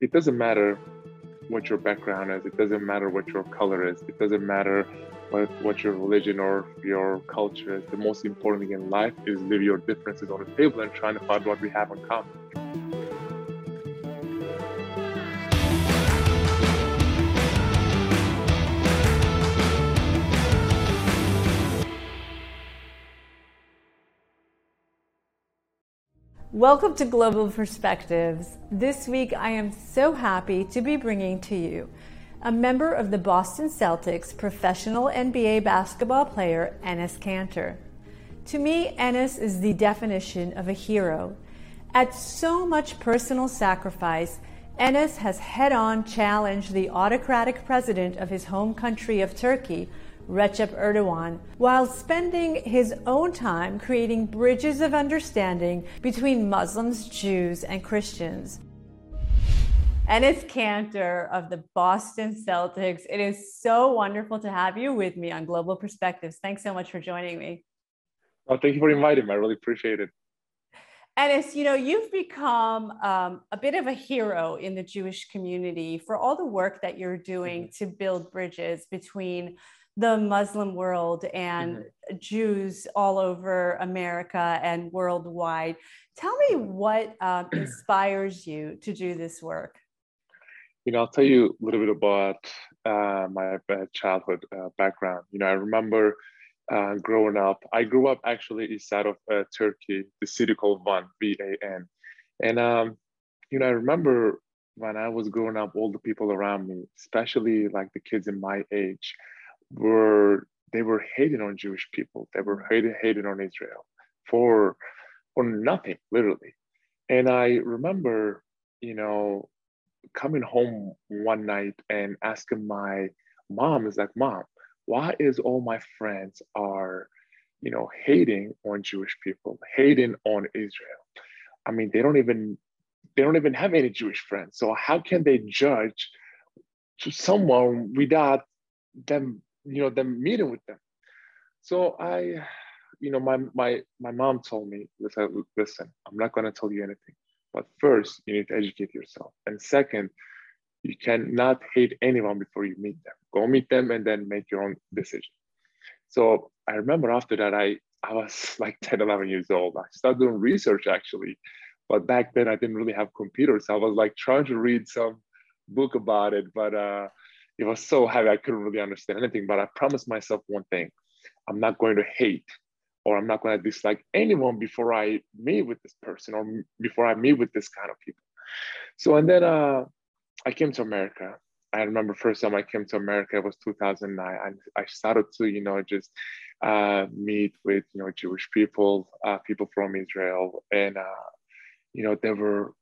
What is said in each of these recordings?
It doesn't matter what your background is. It doesn't matter what your color is. It doesn't matter what, what your religion or your culture is. The most important thing in life is leave your differences on the table and trying to find what we have in common. Welcome to Global Perspectives. This week, I am so happy to be bringing to you a member of the Boston Celtics professional NBA basketball player, Enes Kanter. To me, Enes is the definition of a hero. At so much personal sacrifice, Enes has head on challenged the autocratic president of his home country of Turkey Recep Erdogan, while spending his own time creating bridges of understanding between Muslims, Jews, and Christians. Enes Kanter of the Boston Celtics. It is so wonderful to have you with me on Global Perspectives. Thanks so much for joining me. Oh, thank you for inviting me. I really appreciate it. Enes, you know, you've become um, a bit of a hero in the Jewish community for all the work that you're doing mm-hmm. to build bridges between the Muslim world and mm-hmm. Jews all over America and worldwide. Tell me what um, inspires you to do this work. You know, I'll tell you a little bit about uh, my childhood uh, background. You know, I remember uh, growing up. I grew up actually east side of uh, Turkey, the city called Van, V A N, and um, you know, I remember when I was growing up, all the people around me, especially like the kids in my age, were they were hating on Jewish people. They were hating hating on Israel for for nothing, literally. And I remember, you know, coming home one night and asking my mom, is like, mom, why is all my friends are, you know, hating on Jewish people, hating on Israel? I mean, they don't even they don't even have any Jewish friends. So how can they judge to someone without them you know them meeting with them. So i you know my my my mom told me listen listen i'm not going to tell you anything but first you need to educate yourself. And second you cannot hate anyone before you meet them. Go meet them and then make your own decision. So i remember after that i i was like 10 11 years old. I started doing research actually but back then i didn't really have computers. So i was like trying to read some book about it but uh it was so heavy I couldn't really understand anything. But I promised myself one thing: I'm not going to hate or I'm not going to dislike anyone before I meet with this person or before I meet with this kind of people. So and then uh, I came to America. I remember first time I came to America it was 2009. and I started to you know just uh, meet with you know Jewish people, uh, people from Israel, and uh, you know they were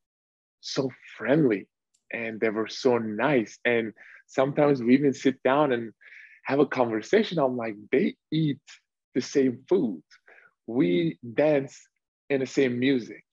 so friendly and they were so nice and sometimes we even sit down and have a conversation. I'm like, they eat the same food. We dance in the same music.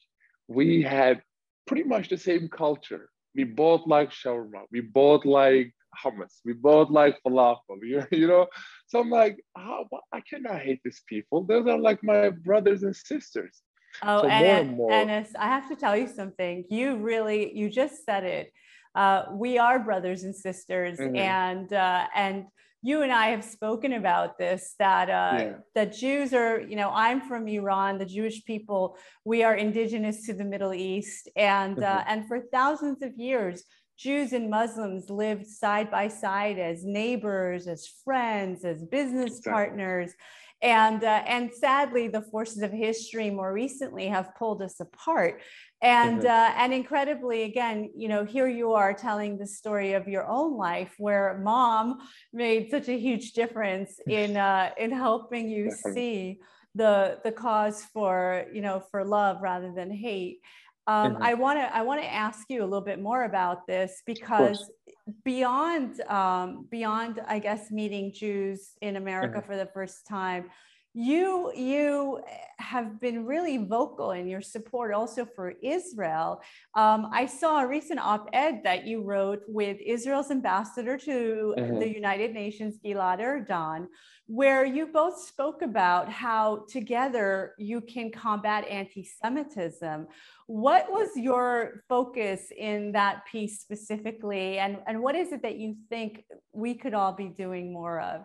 We had pretty much the same culture. We both like shawarma. We both like hummus. We both like falafel. You, you know, so I'm like, oh, I cannot hate these people. Those are like my brothers and sisters. Oh, so and, Enes, I have to tell you something. You really, you just said it uh, we are brothers and sisters, mm-hmm. and uh, and you and I have spoken about this that uh, yeah. that Jews are, you know, I'm from Iran. The Jewish people, we are indigenous to the Middle East, and uh, mm-hmm. and for thousands of years, Jews and Muslims lived side by side as neighbors, as friends, as business exactly. partners. And, uh, and sadly, the forces of history more recently have pulled us apart and mm-hmm. uh, and incredibly again you know here you are telling the story of your own life where mom made such a huge difference in uh, in helping you see the the cause for you know for love rather than hate Um, mm-hmm. I want to I want to ask you a little bit more about this because beyond um, beyond I guess meeting Jews in America mm-hmm. for the first time, you you have been really vocal in your support also for Israel. Um, I saw a recent op-ed that you wrote with Israel's ambassador to mm-hmm. the United Nations, Gilad Erdan, where you both spoke about how together you can combat anti-Semitism. What was your focus in that piece specifically, and, and what is it that you think we could all be doing more of?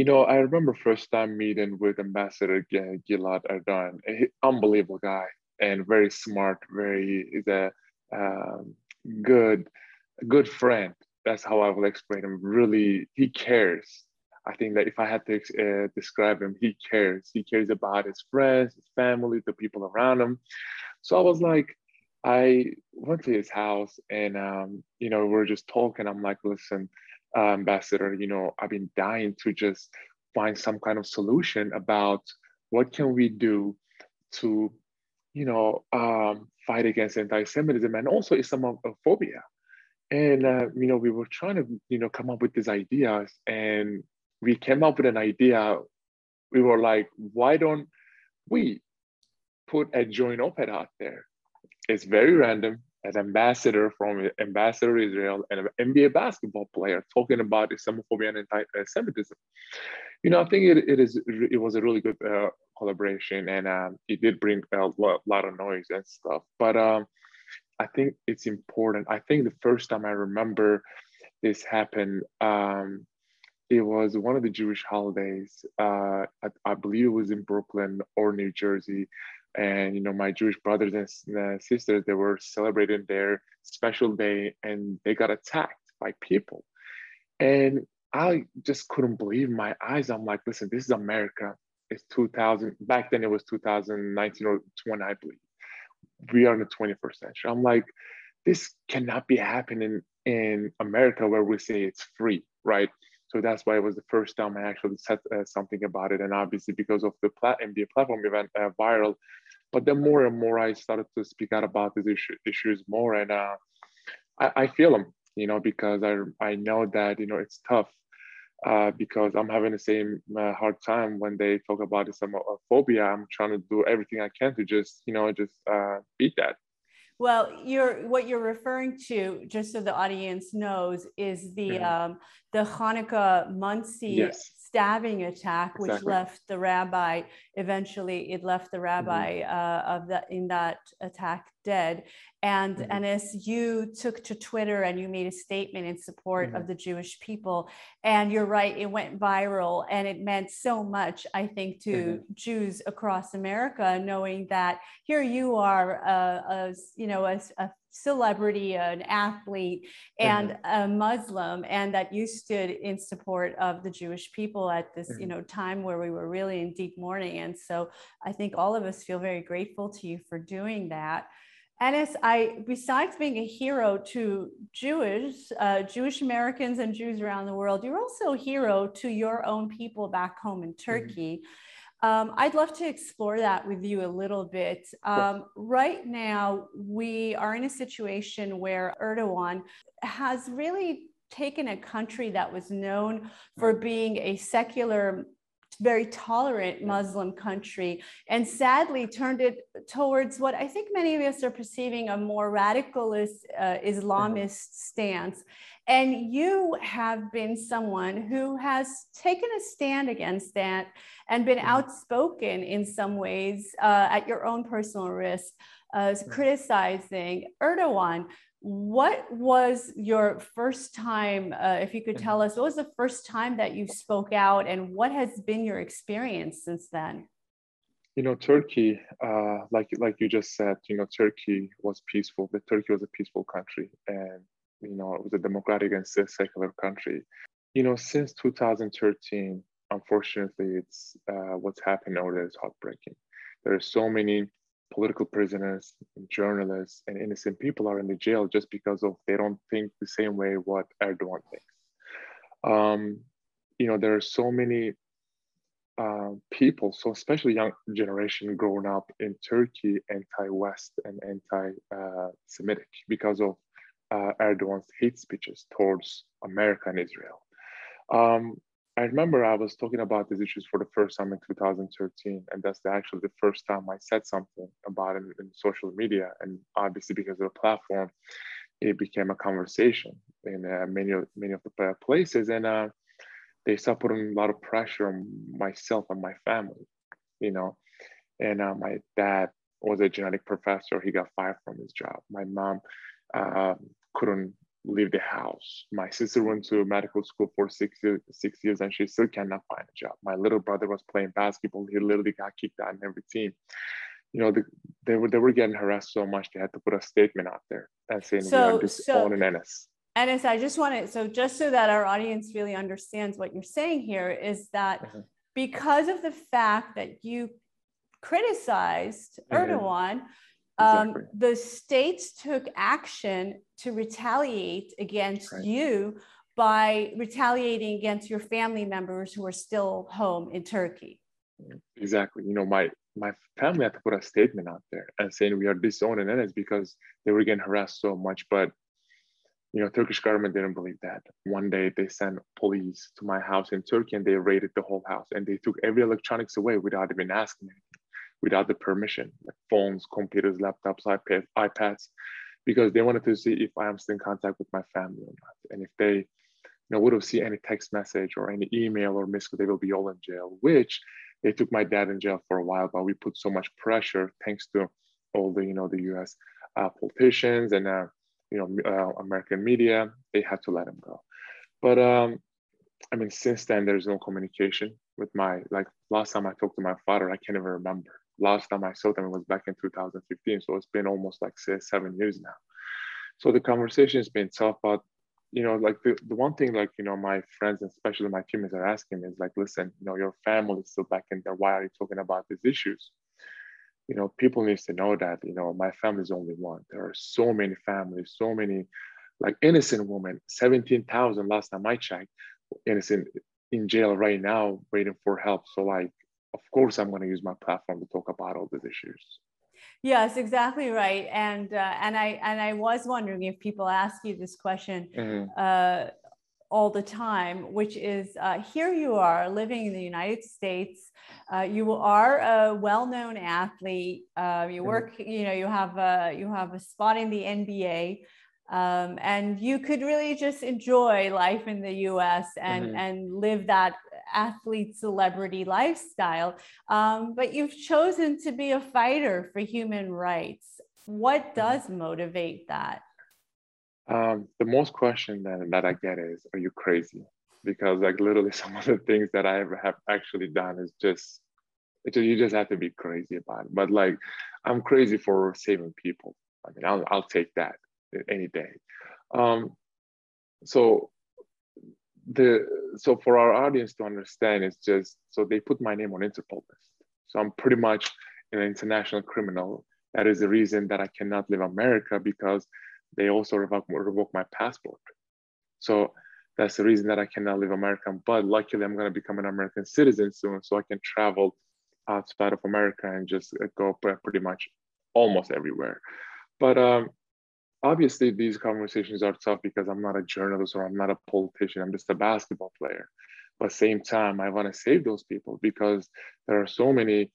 You know, I remember first time meeting with Ambassador Gilad Erdan, unbelievable guy and very smart, very is a um, good, good friend. That's how I will explain him. Really, he cares. I think that if I had to uh, describe him, he cares. He cares about his friends, his family, the people around him. So I was like, I went to his house and, um, you know, we are just talking. I'm like, listen, uh, ambassador, you know, I've been dying to just find some kind of solution about what can we do to, you know, um, fight against anti-Semitism and also Islamophobia. And uh, you know, we were trying to, you know, come up with these ideas, and we came up with an idea. We were like, why don't we put a joint op-ed out there? It's very random an ambassador from Ambassador Israel and an NBA basketball player talking about Islamophobia and anti-Semitism. You know, I think it, it is it was a really good uh, collaboration, and um, it did bring a lot, lot, of noise and stuff. But um, I think it's important. I think the first time I remember this happened, um, it was one of the Jewish holidays. Uh, I, I, believe it was in Brooklyn or New Jersey and you know my jewish brothers and uh, sisters they were celebrating their special day and they got attacked by people. And i just couldn't believe my eyes. I'm like listen this is america. It's 2000 back then it was 2019 or 20 i believe. We are in the 21st century. I'm like this cannot be happening in america where we say it's free right so that's why it was the first time I actually said uh, something about it. And obviously because of the plat- NBA platform event uh, viral, but then more and more I started to speak out about these issue, issues more. And uh, I, I, feel them, you know, because I, I know that, you know, it's tough uh, because I'm having the same uh, hard time when they talk about Islamophobia. I'm trying to do everything I can to just, you know, just uh, beat that. Well, you're what you're referring to, just so the audience knows, is the um, the Hanukkah Monsey yes stabbing attack, which left the rabbi, eventually it left the mm-hmm. rabbi mm-hmm. uh, of that in that attack dead. And, mm-hmm. and as you took to Twitter and you made a statement in support mm-hmm. of the Jewish people, and you're right, it went viral and it meant so much, I think, to mm-hmm. Jews across America, knowing that here you are, uh, a, you know, a, a celebrity, an athlete, and mm-hmm. a Muslim, and that you stood in support of the Jewish people at this, mm-hmm. you know, time where we were really in deep mourning. And so I think all of us feel very grateful to you for doing that. Anis, I besides being a hero to Jewish, uh, Jewish Americans and Jews around the world, you're also a hero to your own people back home in mm-hmm. Turkey. Mm-hmm. Um, I'd love to explore that with you a little bit. Um, right now, we are in a situation where Erdogan has really taken a country that was known for being a secular very tolerant Muslim country and sadly turned it towards what I think many of us are perceiving a more radicalist uh, Islamist stance. And you have been someone who has taken a stand against that and been mm-hmm. outspoken in some ways uh, at your own personal risk, uh, criticizing Erdogan. What was your first time, uh, if you could tell us, what was the first time that you spoke out and what has been your experience since then? You know, Turkey, uh, like like you just said, you know, Turkey was peaceful. The Turkey was a peaceful country, and you know, it was a democratic and secular country. You know, since 2013, unfortunately, it's uh, what's happened over there is heartbreaking. There are so many political prisoners, and journalists, and innocent people are in the jail just because of they don't think the same way what Erdogan thinks. Um, you know, there are so many uh, people, so especially young generation growing up in Turkey, anti-West and anti-Semitic because of uh, Erdogan's hate speeches towards America and Israel. Um, I remember I was talking about these issues for the first time in 2013, and that's actually the first time I said something about it in social media. And obviously, because of the platform, it became a conversation in uh, many of many of the places, and uh, they started putting a lot of pressure on myself and my family, you know. And uh, my dad was a genetic professor; he got fired from his job. My mom uh, couldn't leave the house. My sister went to medical school for six years, six years, and she still cannot find a job. My little brother was playing basketball; he literally got kicked out in every team. You know, the, they were they were getting harassed so much they had to put a statement out there and saying so, we are disowning so, Enes. Ennis, I just want to so just so that our audience really understands what you're saying here is that mm-hmm. because of the fact that you criticized mm-hmm. Erdogan um, the states took action to retaliate against right. you by retaliating against your family members who are still home in Turkey. Exactly. You know, my my family had to put a statement out there and saying we are disowning Enes because they were getting harassed so much. But you know, Turkish government didn't believe that. One day they sent police to my house in Turkey and they raided the whole house and they took every electronics away without even asking anything without the permission, like phones, computers, laptops, iPad, iPads, because they wanted to see if I am still in contact with my family or not. And if they you know, would have seen any text message or any email or missed, they will be all in jail, which they took my dad in jail for a while, but we put so much pressure thanks to all the, you know, the US uh, politicians and, uh, you know, uh, American media, they had to let him go. But um, I mean, since then, there's no communication with my, like last time I talked to my father, I can't even remember last time I saw them it was back in 2015. So it's been almost like say seven years now. So the conversation has been tough, but you know, like the, the one thing like, you know, my friends, especially my teammates are asking is like, listen, you know, your family is still back in there. Why are you talking about these issues? You know, people needs to know that, you know, my family is only one. There are so many families, so many like innocent women, 17,000 last time I checked, innocent in jail right now waiting for help. So like of course I'm going to use my platform to talk about all these issues. Yes, exactly right. And uh, and I and I was wondering if people ask you this question mm-hmm. uh, all the time, which is uh, here you are living in the United States. Uh, you are a well-known athlete. Uh, you mm-hmm. work, mm-hmm. you know, you have a you have a spot in the NBA. Um, and you could really just enjoy life in the US and, mm-hmm. and live that athlete celebrity lifestyle, um, but you've chosen to be a fighter for human rights. What mm-hmm. does motivate that? Um, the most question that, that I get is, are you crazy? Because like literally some of the things that I have actually done is just, just you just have to be crazy about it. But like, I'm crazy for saving people. I mean, I'll, I'll take that any day. Um, so the so for our audience to understand it's just so they put my name on interpol list. So i'm pretty much an international criminal. That is the reason that i cannot leave america because they also revoke, revoke my passport. So that's the reason that i cannot leave america. But luckily i'm going to become an american citizen soon so i can travel outside of america and just go pretty much almost everywhere. But um, obviously these conversations are tough because I'm not a journalist or I'm not a politician. I'm just a basketball player. But same time, I want to save those people because there are so many,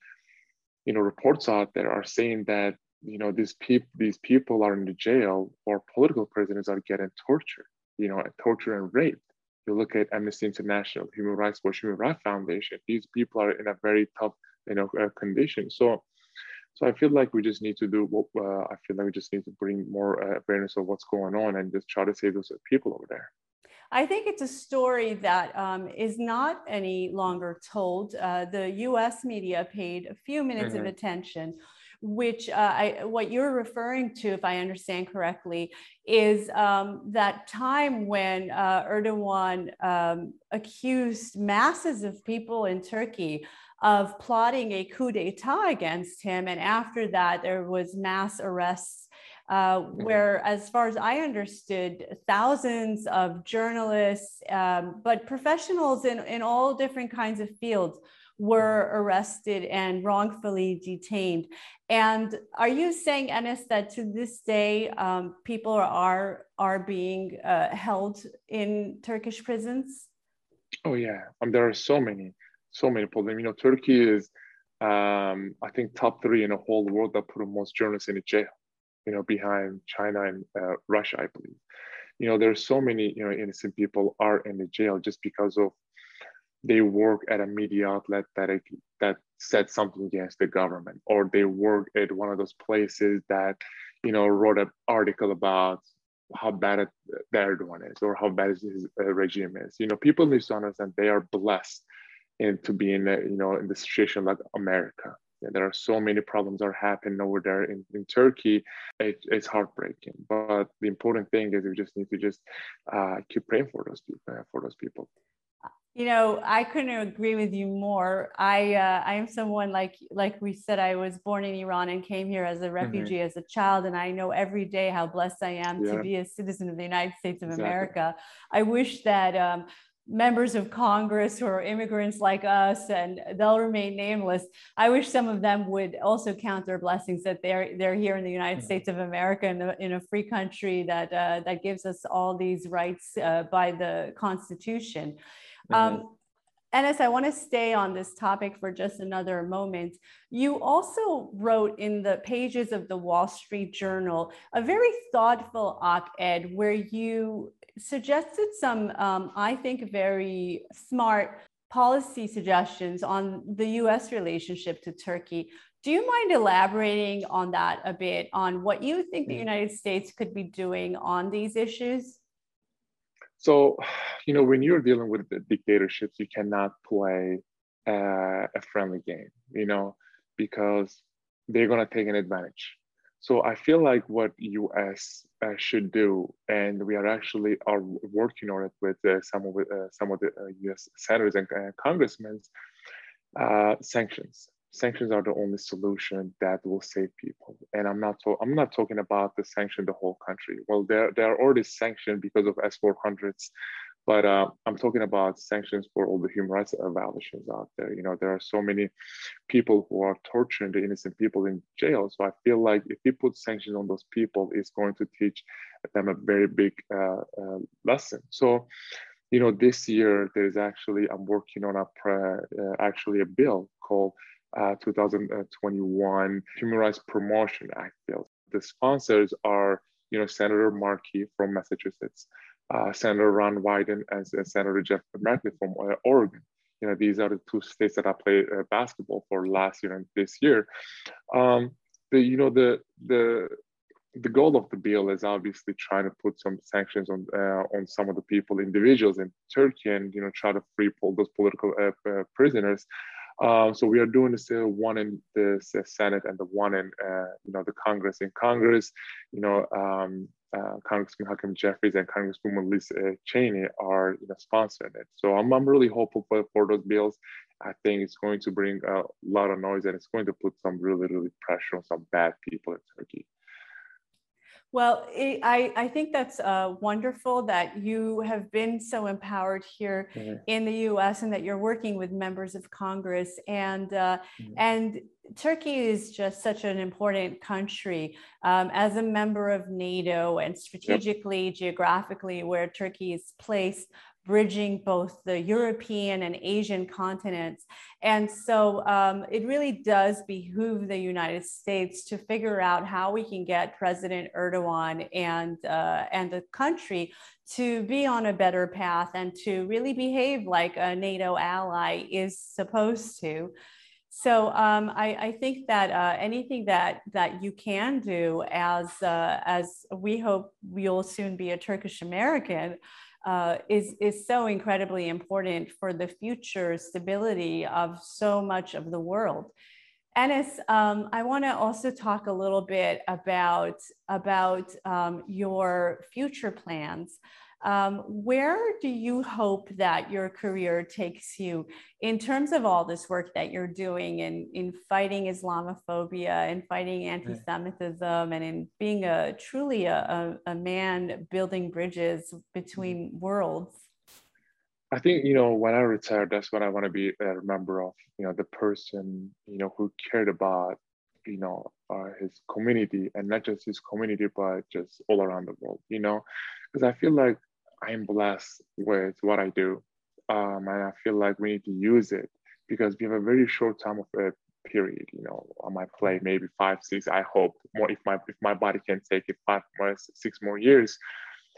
you know, reports out there are saying that you know these people these people are in the jail or political prisoners are getting tortured, you know, torture and rape. You look at Amnesty International, Human Rights Watch, Human Rights Foundation. These people are in a very tough, you know, uh, condition. So so I feel like we just need to do what uh, I feel like we just need to bring more uh, awareness of what's going on and just try to save those people over there. I think it's a story that um, is not any longer told. Uh, the US media paid a few minutes mm-hmm. of attention, which uh, I, what you're referring to, if I understand correctly, is um, that time when uh, Erdogan um, accused masses of people in Turkey of plotting a coup d'etat against him. And after that, there was mass arrests, uh, mm-hmm. where, as far as I understood, thousands of journalists, um, but professionals in, in all different kinds of fields were arrested and wrongfully detained. And are you saying, Enes, that to this day um, people are are being uh, held in Turkish prisons? Oh yeah, um, there are so many, so many problems. You know, Turkey is, um, I think, top three in the whole world that put the most journalists in a jail. You know, behind China and uh, Russia, I believe. You know, there's so many you know innocent people are in the jail just because of they work at a media outlet that it, that said something against the government, or they work at one of those places that you know wrote an article about how bad it, Erdogan is or how bad his uh, regime is. You know, people need to understand they are blessed and to be in a, you know in the situation like America. Yeah, there are so many problems are happening over there in, in Turkey. It, it's heartbreaking. But the important thing is we just need to just uh, keep praying for those people. Uh, for those people. You know, I couldn't agree with you more. I uh, I am someone like like we said. I was born in Iran and came here as a mm-hmm. refugee mm-hmm. as a child, and I know every day how blessed I am yeah. to be a citizen of the United States of exactly. America. I wish that um, members of Congress who are immigrants like us, and they'll remain nameless. I wish some of them would also count their blessings that they're they're here in the United mm-hmm. States of America in, in a free country that uh, that gives us all these rights uh, by the Constitution. Um, Enes, I want to stay on this topic for just another moment. You also wrote in the pages of the Wall Street Journal a very thoughtful op ed where you suggested some, um, I think, very smart policy suggestions on the US relationship to Turkey. Do you mind elaborating on that a bit, on what you think the mm. United States could be doing on these issues? So, you know, when you're dealing with dictatorships, you cannot play uh, a friendly game, you know, because they're going to take an advantage. So I feel like what US uh, should do, and we are actually are working on it with uh, some of uh, some of the US uh, senators and uh, congressmen, sanctions sanctions are the only solution that will save people. And I'm not to- I'm not talking about the sanction the whole country. Well, they're they're already sanctioned because of S400s, but uh, I'm talking about sanctions for all the human rights violations out there. You know, there are so many people who are torturing the innocent people in jail. So I feel like if we put sanctions on those people, it's going to teach them a very big uh, uh, lesson. So you know, this year there's actually I'm working on a uh, actually a bill called uh, 2021 Human Rights Promotion Act bill. The sponsors are, you know, Senator Markey from Massachusetts, uh, Senator Ron Wyden, and Senator Jeff Merkley from Oregon. You know, these are the two states that I played uh, basketball for last year and this year. Um, the, you know, the the the goal of the bill is obviously trying to put some sanctions on uh, on some of the people, individuals in Turkey, and you know try to free those political uh, uh, prisoners. Um, so we are doing uh, one in the Senate and the one in uh, you know the Congress. In Congress, you know um, uh, Congressman Hakeem Jeffries and Congresswoman uh, Cheney are you know sponsoring it. So I'm I'm really hopeful for, for those bills. I think it's going to bring a lot of noise and it's going to put some really really pressure on some bad people in Turkey. Well, it, I, I think that's uh, wonderful that you have been so empowered here mm-hmm. in the U.S. and that you're working with members of Congress. And uh, mm-hmm. and Turkey is just such an important country um, as a member of NATO and strategically, yep. geographically, where Turkey is placed bridging both the European and Asian continents. And so um, it really does behoove the United States to figure out how we can get President Erdogan and, uh, and the country to be on a better path and to really behave like a NATO ally is supposed to. So um, I, I, think that uh, anything that that you can do as uh, as we hope you'll soon be a Turkish American uh, is, is so incredibly important for the future stability of so much of the world. Enes, um, I want to also talk a little bit about, about um, your future plans. Um, where do you hope that your career takes you in terms of all this work that you're doing in, in fighting Islamophobia and fighting anti Semitism and in being a truly a, a, a man building bridges between worlds? I think you know when I retire, that's what I want to be a member of. You know, the person you know who cared about you know uh, his community and not just his community, but just all around the world. You know, because I feel like I'm blessed with what I do, um, and I feel like we need to use it because we have a very short time of a period. You know, on my play, maybe five, six. I hope more if my if my body can take it five more, six more years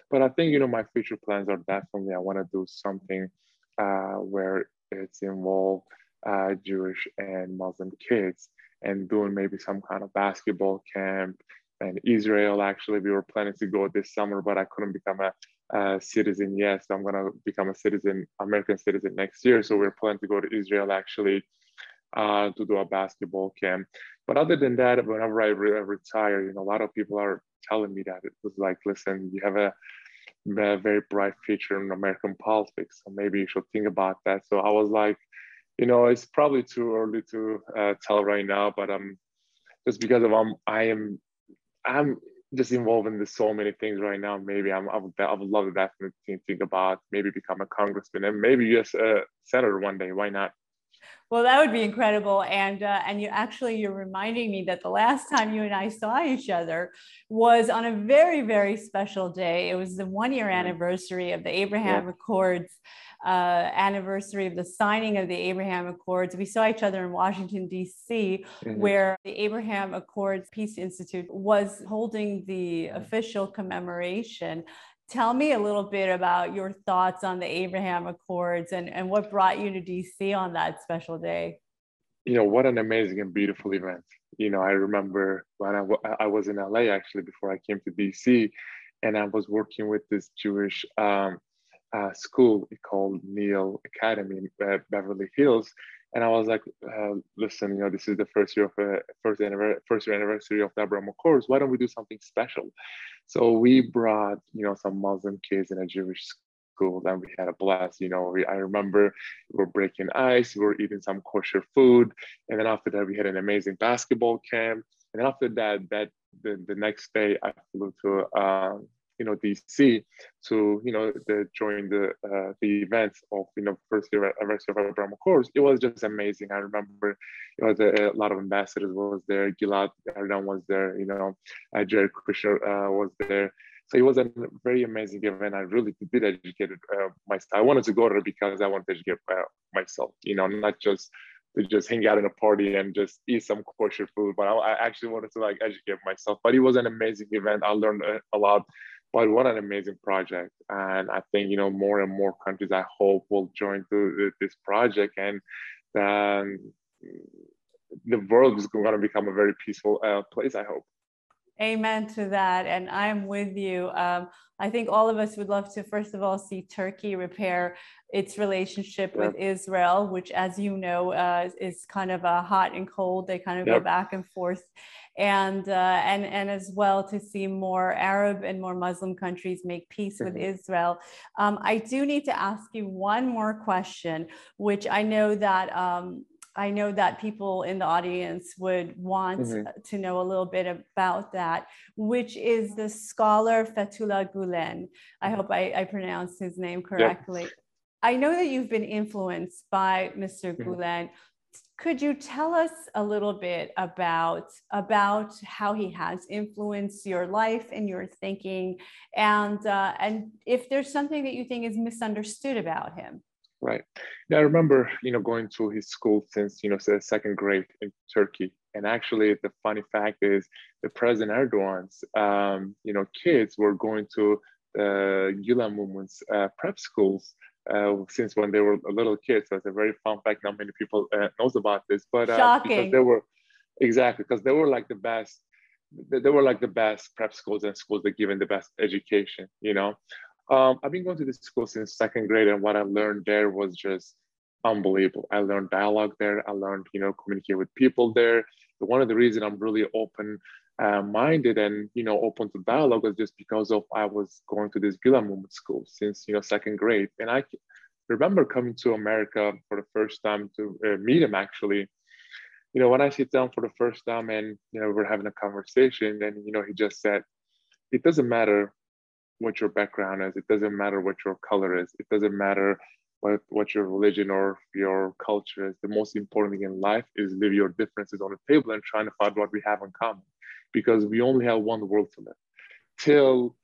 but I think you know my future plans are definitely I want to do something uh, where it's involved uh, Jewish and Muslim kids and doing maybe some kind of basketball camp. And Israel, actually, we were planning to go this summer, but I couldn't become a, citizen yes I'm gonna become a citizen, American citizen next year. So we're planning to go to Israel actually uh, to do a basketball camp. But other than that, whenever I re- retire, you know, a lot of people are telling me that it was like, listen, you have a, a very bright future in American politics, so maybe you should think about that. So I was like, you know, it's probably too early to uh, tell right now, but um, just because of um, I am, I'm just involved in so many things right now. Maybe I'm, I would, I would love to definitely think about maybe become a congressman and maybe just a uh, senator one day. Why not? Well, that would be incredible. And uh, and you actually you're reminding me that the last time you and I saw each other was on a very very special day. It was the one year mm-hmm. anniversary of the Abraham yeah. Accords. Uh, anniversary of the signing of the Abraham Accords. We saw each other in Washington, D.C., mm-hmm. where the Abraham Accords Peace Institute was holding the official commemoration. Tell me a little bit about your thoughts on the Abraham Accords and, and what brought you to DC on that special day. You know, what an amazing and beautiful event. You know, I remember when I, w- I was in LA actually before I came to DC, and I was working with this Jewish um, uh, school called Hillel Academy in Beverly Hills. And I was like, uh, listen, you know, this is the first year of uh, first, anniversary, first year anniversary of the Abraham Accords. Why don't we do something special? So we brought, you know, some Muslim kids in a Jewish school and we had a blast. You know, we, I remember we were breaking ice, we were eating some kosher food. And then after that, we had an amazing basketball camp. And after that, that the, the next day I flew to um, you know DC to you know the, join the uh, the events of you know first year anniversary of Abraham Accords. It was just amazing. I remember it was a, lot of ambassadors was there. Gilad Erdan was there. You know, uh, Jared Kushner uh, was there. So it was a very amazing event. I really did educate uh, myself. I wanted to go there because I wanted to educate uh, myself. You know, not just to just hang out in a party and just eat some kosher food. But I, I, actually wanted to like educate myself. But it was an amazing event. I learned a, a lot but what an amazing project. And i think you know more and more countries i hope will join to this project and then the world is going to become a very peaceful uh, place i hope Amen to that. And I'm with you. Um, I think all of us would love to, first of all, see Turkey repair its relationship with Israel, which, as you know, uh, is kind of a hot and cold. They kind of yep. go back and forth. And, uh, and, and as well to see more Arab and more Muslim countries make peace with mm-hmm. Israel. Um, I do need to ask you one more question, which I know that um, I know that people in the audience would want mm-hmm. to know a little bit about that, which is the scholar Fethullah Gulen. I hope I, I pronounced his name correctly. Yep. I know that you've been influenced by Mr. Mm-hmm. Gulen. Could you tell us a little bit about, about how he has influenced your life and your thinking, and, uh, and if there's something that you think is misunderstood about him? Right. Yeah, I remember, you know, going to his school since, you know, second grade in Turkey. And actually, the funny fact is, the President Erdogan's, um, you know, kids were going to the Gulen Movement's uh, prep schools uh, since when they were little kids. So it's a very fun fact. Not many people uh, knows about this, but uh, because they were exactly because they were like the best. They were like the best prep schools and schools that given the best education. You know, um, I've been going to this school since second grade, and what I learned there was just unbelievable. I learned dialogue there. I learned, you know, communicate with people there. One of the reasons I'm really open uh, minded and you know open to dialogue was just because of I was going to this Gulen Movement school since you know second grade, and I remember coming to America for the first time to uh, meet him actually. You know, when I sit down for the first time and you know we're having a conversation, and you know he just said, "It doesn't matter what your background is. It doesn't matter what your color is. It doesn't matter what what your religion or your culture is. The most important thing in life is leave your differences on the table and trying to find what we have in common, because we only have one world to live. Till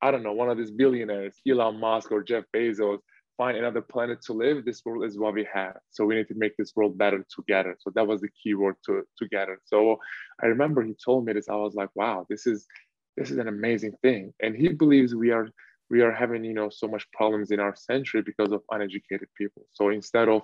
I don't know, one of these billionaires, Elon Musk or Jeff Bezos, find another planet to live, this world is what we have. So we need to make this world better together. So that was the key word to together. So I remember he told me this. I was like, wow, this is this is an amazing thing. And he believes we are we are having, you know, so much problems in our century because of uneducated people. So instead of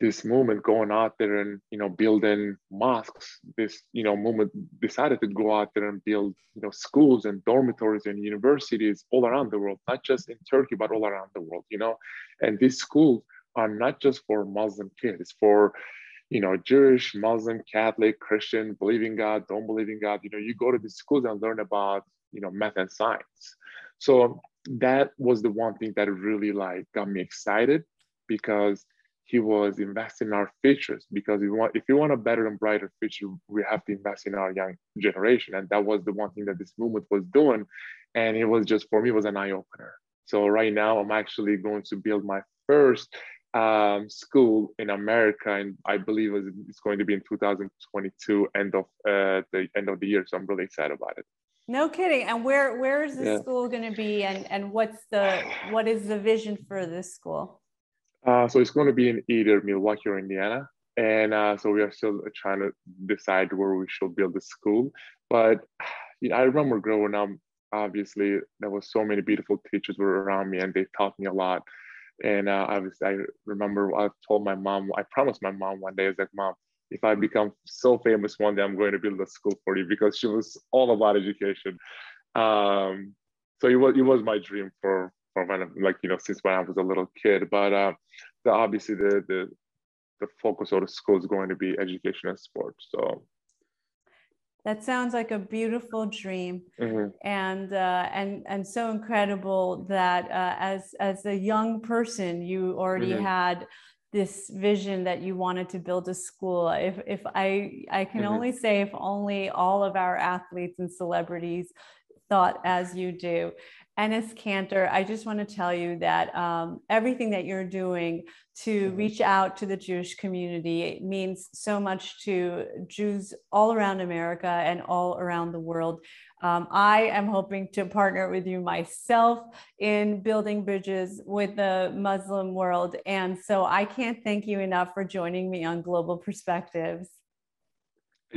this movement going out there and you know building mosques this you know movement decided to go out there and build you know schools and dormitories and universities all around the world not just in turkey but all around the world you know and these schools are not just for muslim kids for you know jewish muslim catholic christian believe in god don't believe in god you know you go to the schools and learn about you know math and science. So that was the one thing that really like got me excited because he was investing in our futures because we want if you want a better and brighter future we have to invest in our young generation. And that was the one thing that this movement was doing. And it was just for me was an eye-opener. So right now i'm actually going to build my first um, school in america and i believe it's going to be in 2022 end of uh, the end of the year so i'm really excited about it no kidding and where where is the yeah. school going to be and and what's the what is the vision for this school uh, so it's going to be in either Milwaukee or Indiana. And uh, so we are still trying to decide where we should build the school. But you know, I remember growing up, obviously, there was so many beautiful teachers were around me and they taught me a lot. And uh, I was, I remember I told my mom, I promised my mom one day, I was like, Mom, if I become so famous one day, I'm going to build a school for you because she was all about education. Um, so it was, it was my dream for from when like you know since when I was a little kid. But uh, the obviously the the the focus of the school is going to be education and sports. So that sounds like a beautiful dream, mm-hmm. and uh, and and so incredible that uh, as as a young person you already mm-hmm. had this vision that you wanted to build a school if if i i can mm-hmm. only say if only all of our athletes and celebrities thought as you do Enes Kanter, I just want to tell you that um, everything that you're doing to mm-hmm. reach out to the Jewish community means so much to Jews all around America and all around the world. Um, I am hoping to partner with you myself in building bridges with the Muslim world. And so I can't thank you enough for joining me on Global Perspectives.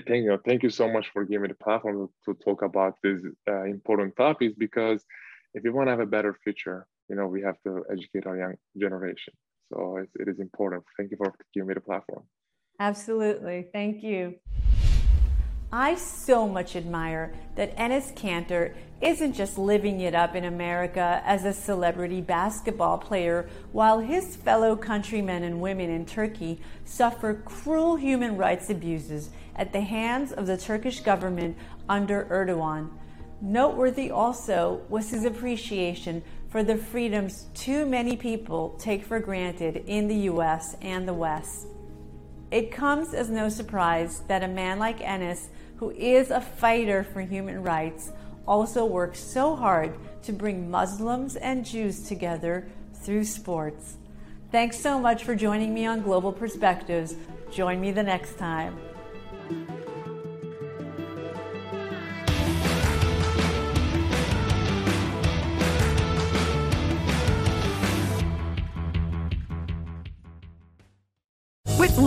Thank you. Thank you so much for giving me the platform to talk about these uh, important topics because if we want to have a better future, you know, we have to educate our young generation. So it, it is important. Thank you for giving me the platform. Absolutely. Thank you. I so much admire that Enes Kanter isn't just living it up in America as a celebrity basketball player, while his fellow countrymen and women in Turkey suffer cruel human rights abuses at the hands of the Turkish government under Erdogan. Noteworthy also was his appreciation for the freedoms too many people take for granted in the US and the West. It comes as no surprise that a man like Enes, who is a fighter for human rights, also works so hard to bring Muslims and Jews together through sports. Thanks so much for joining me on Global Perspectives. Join me the next time.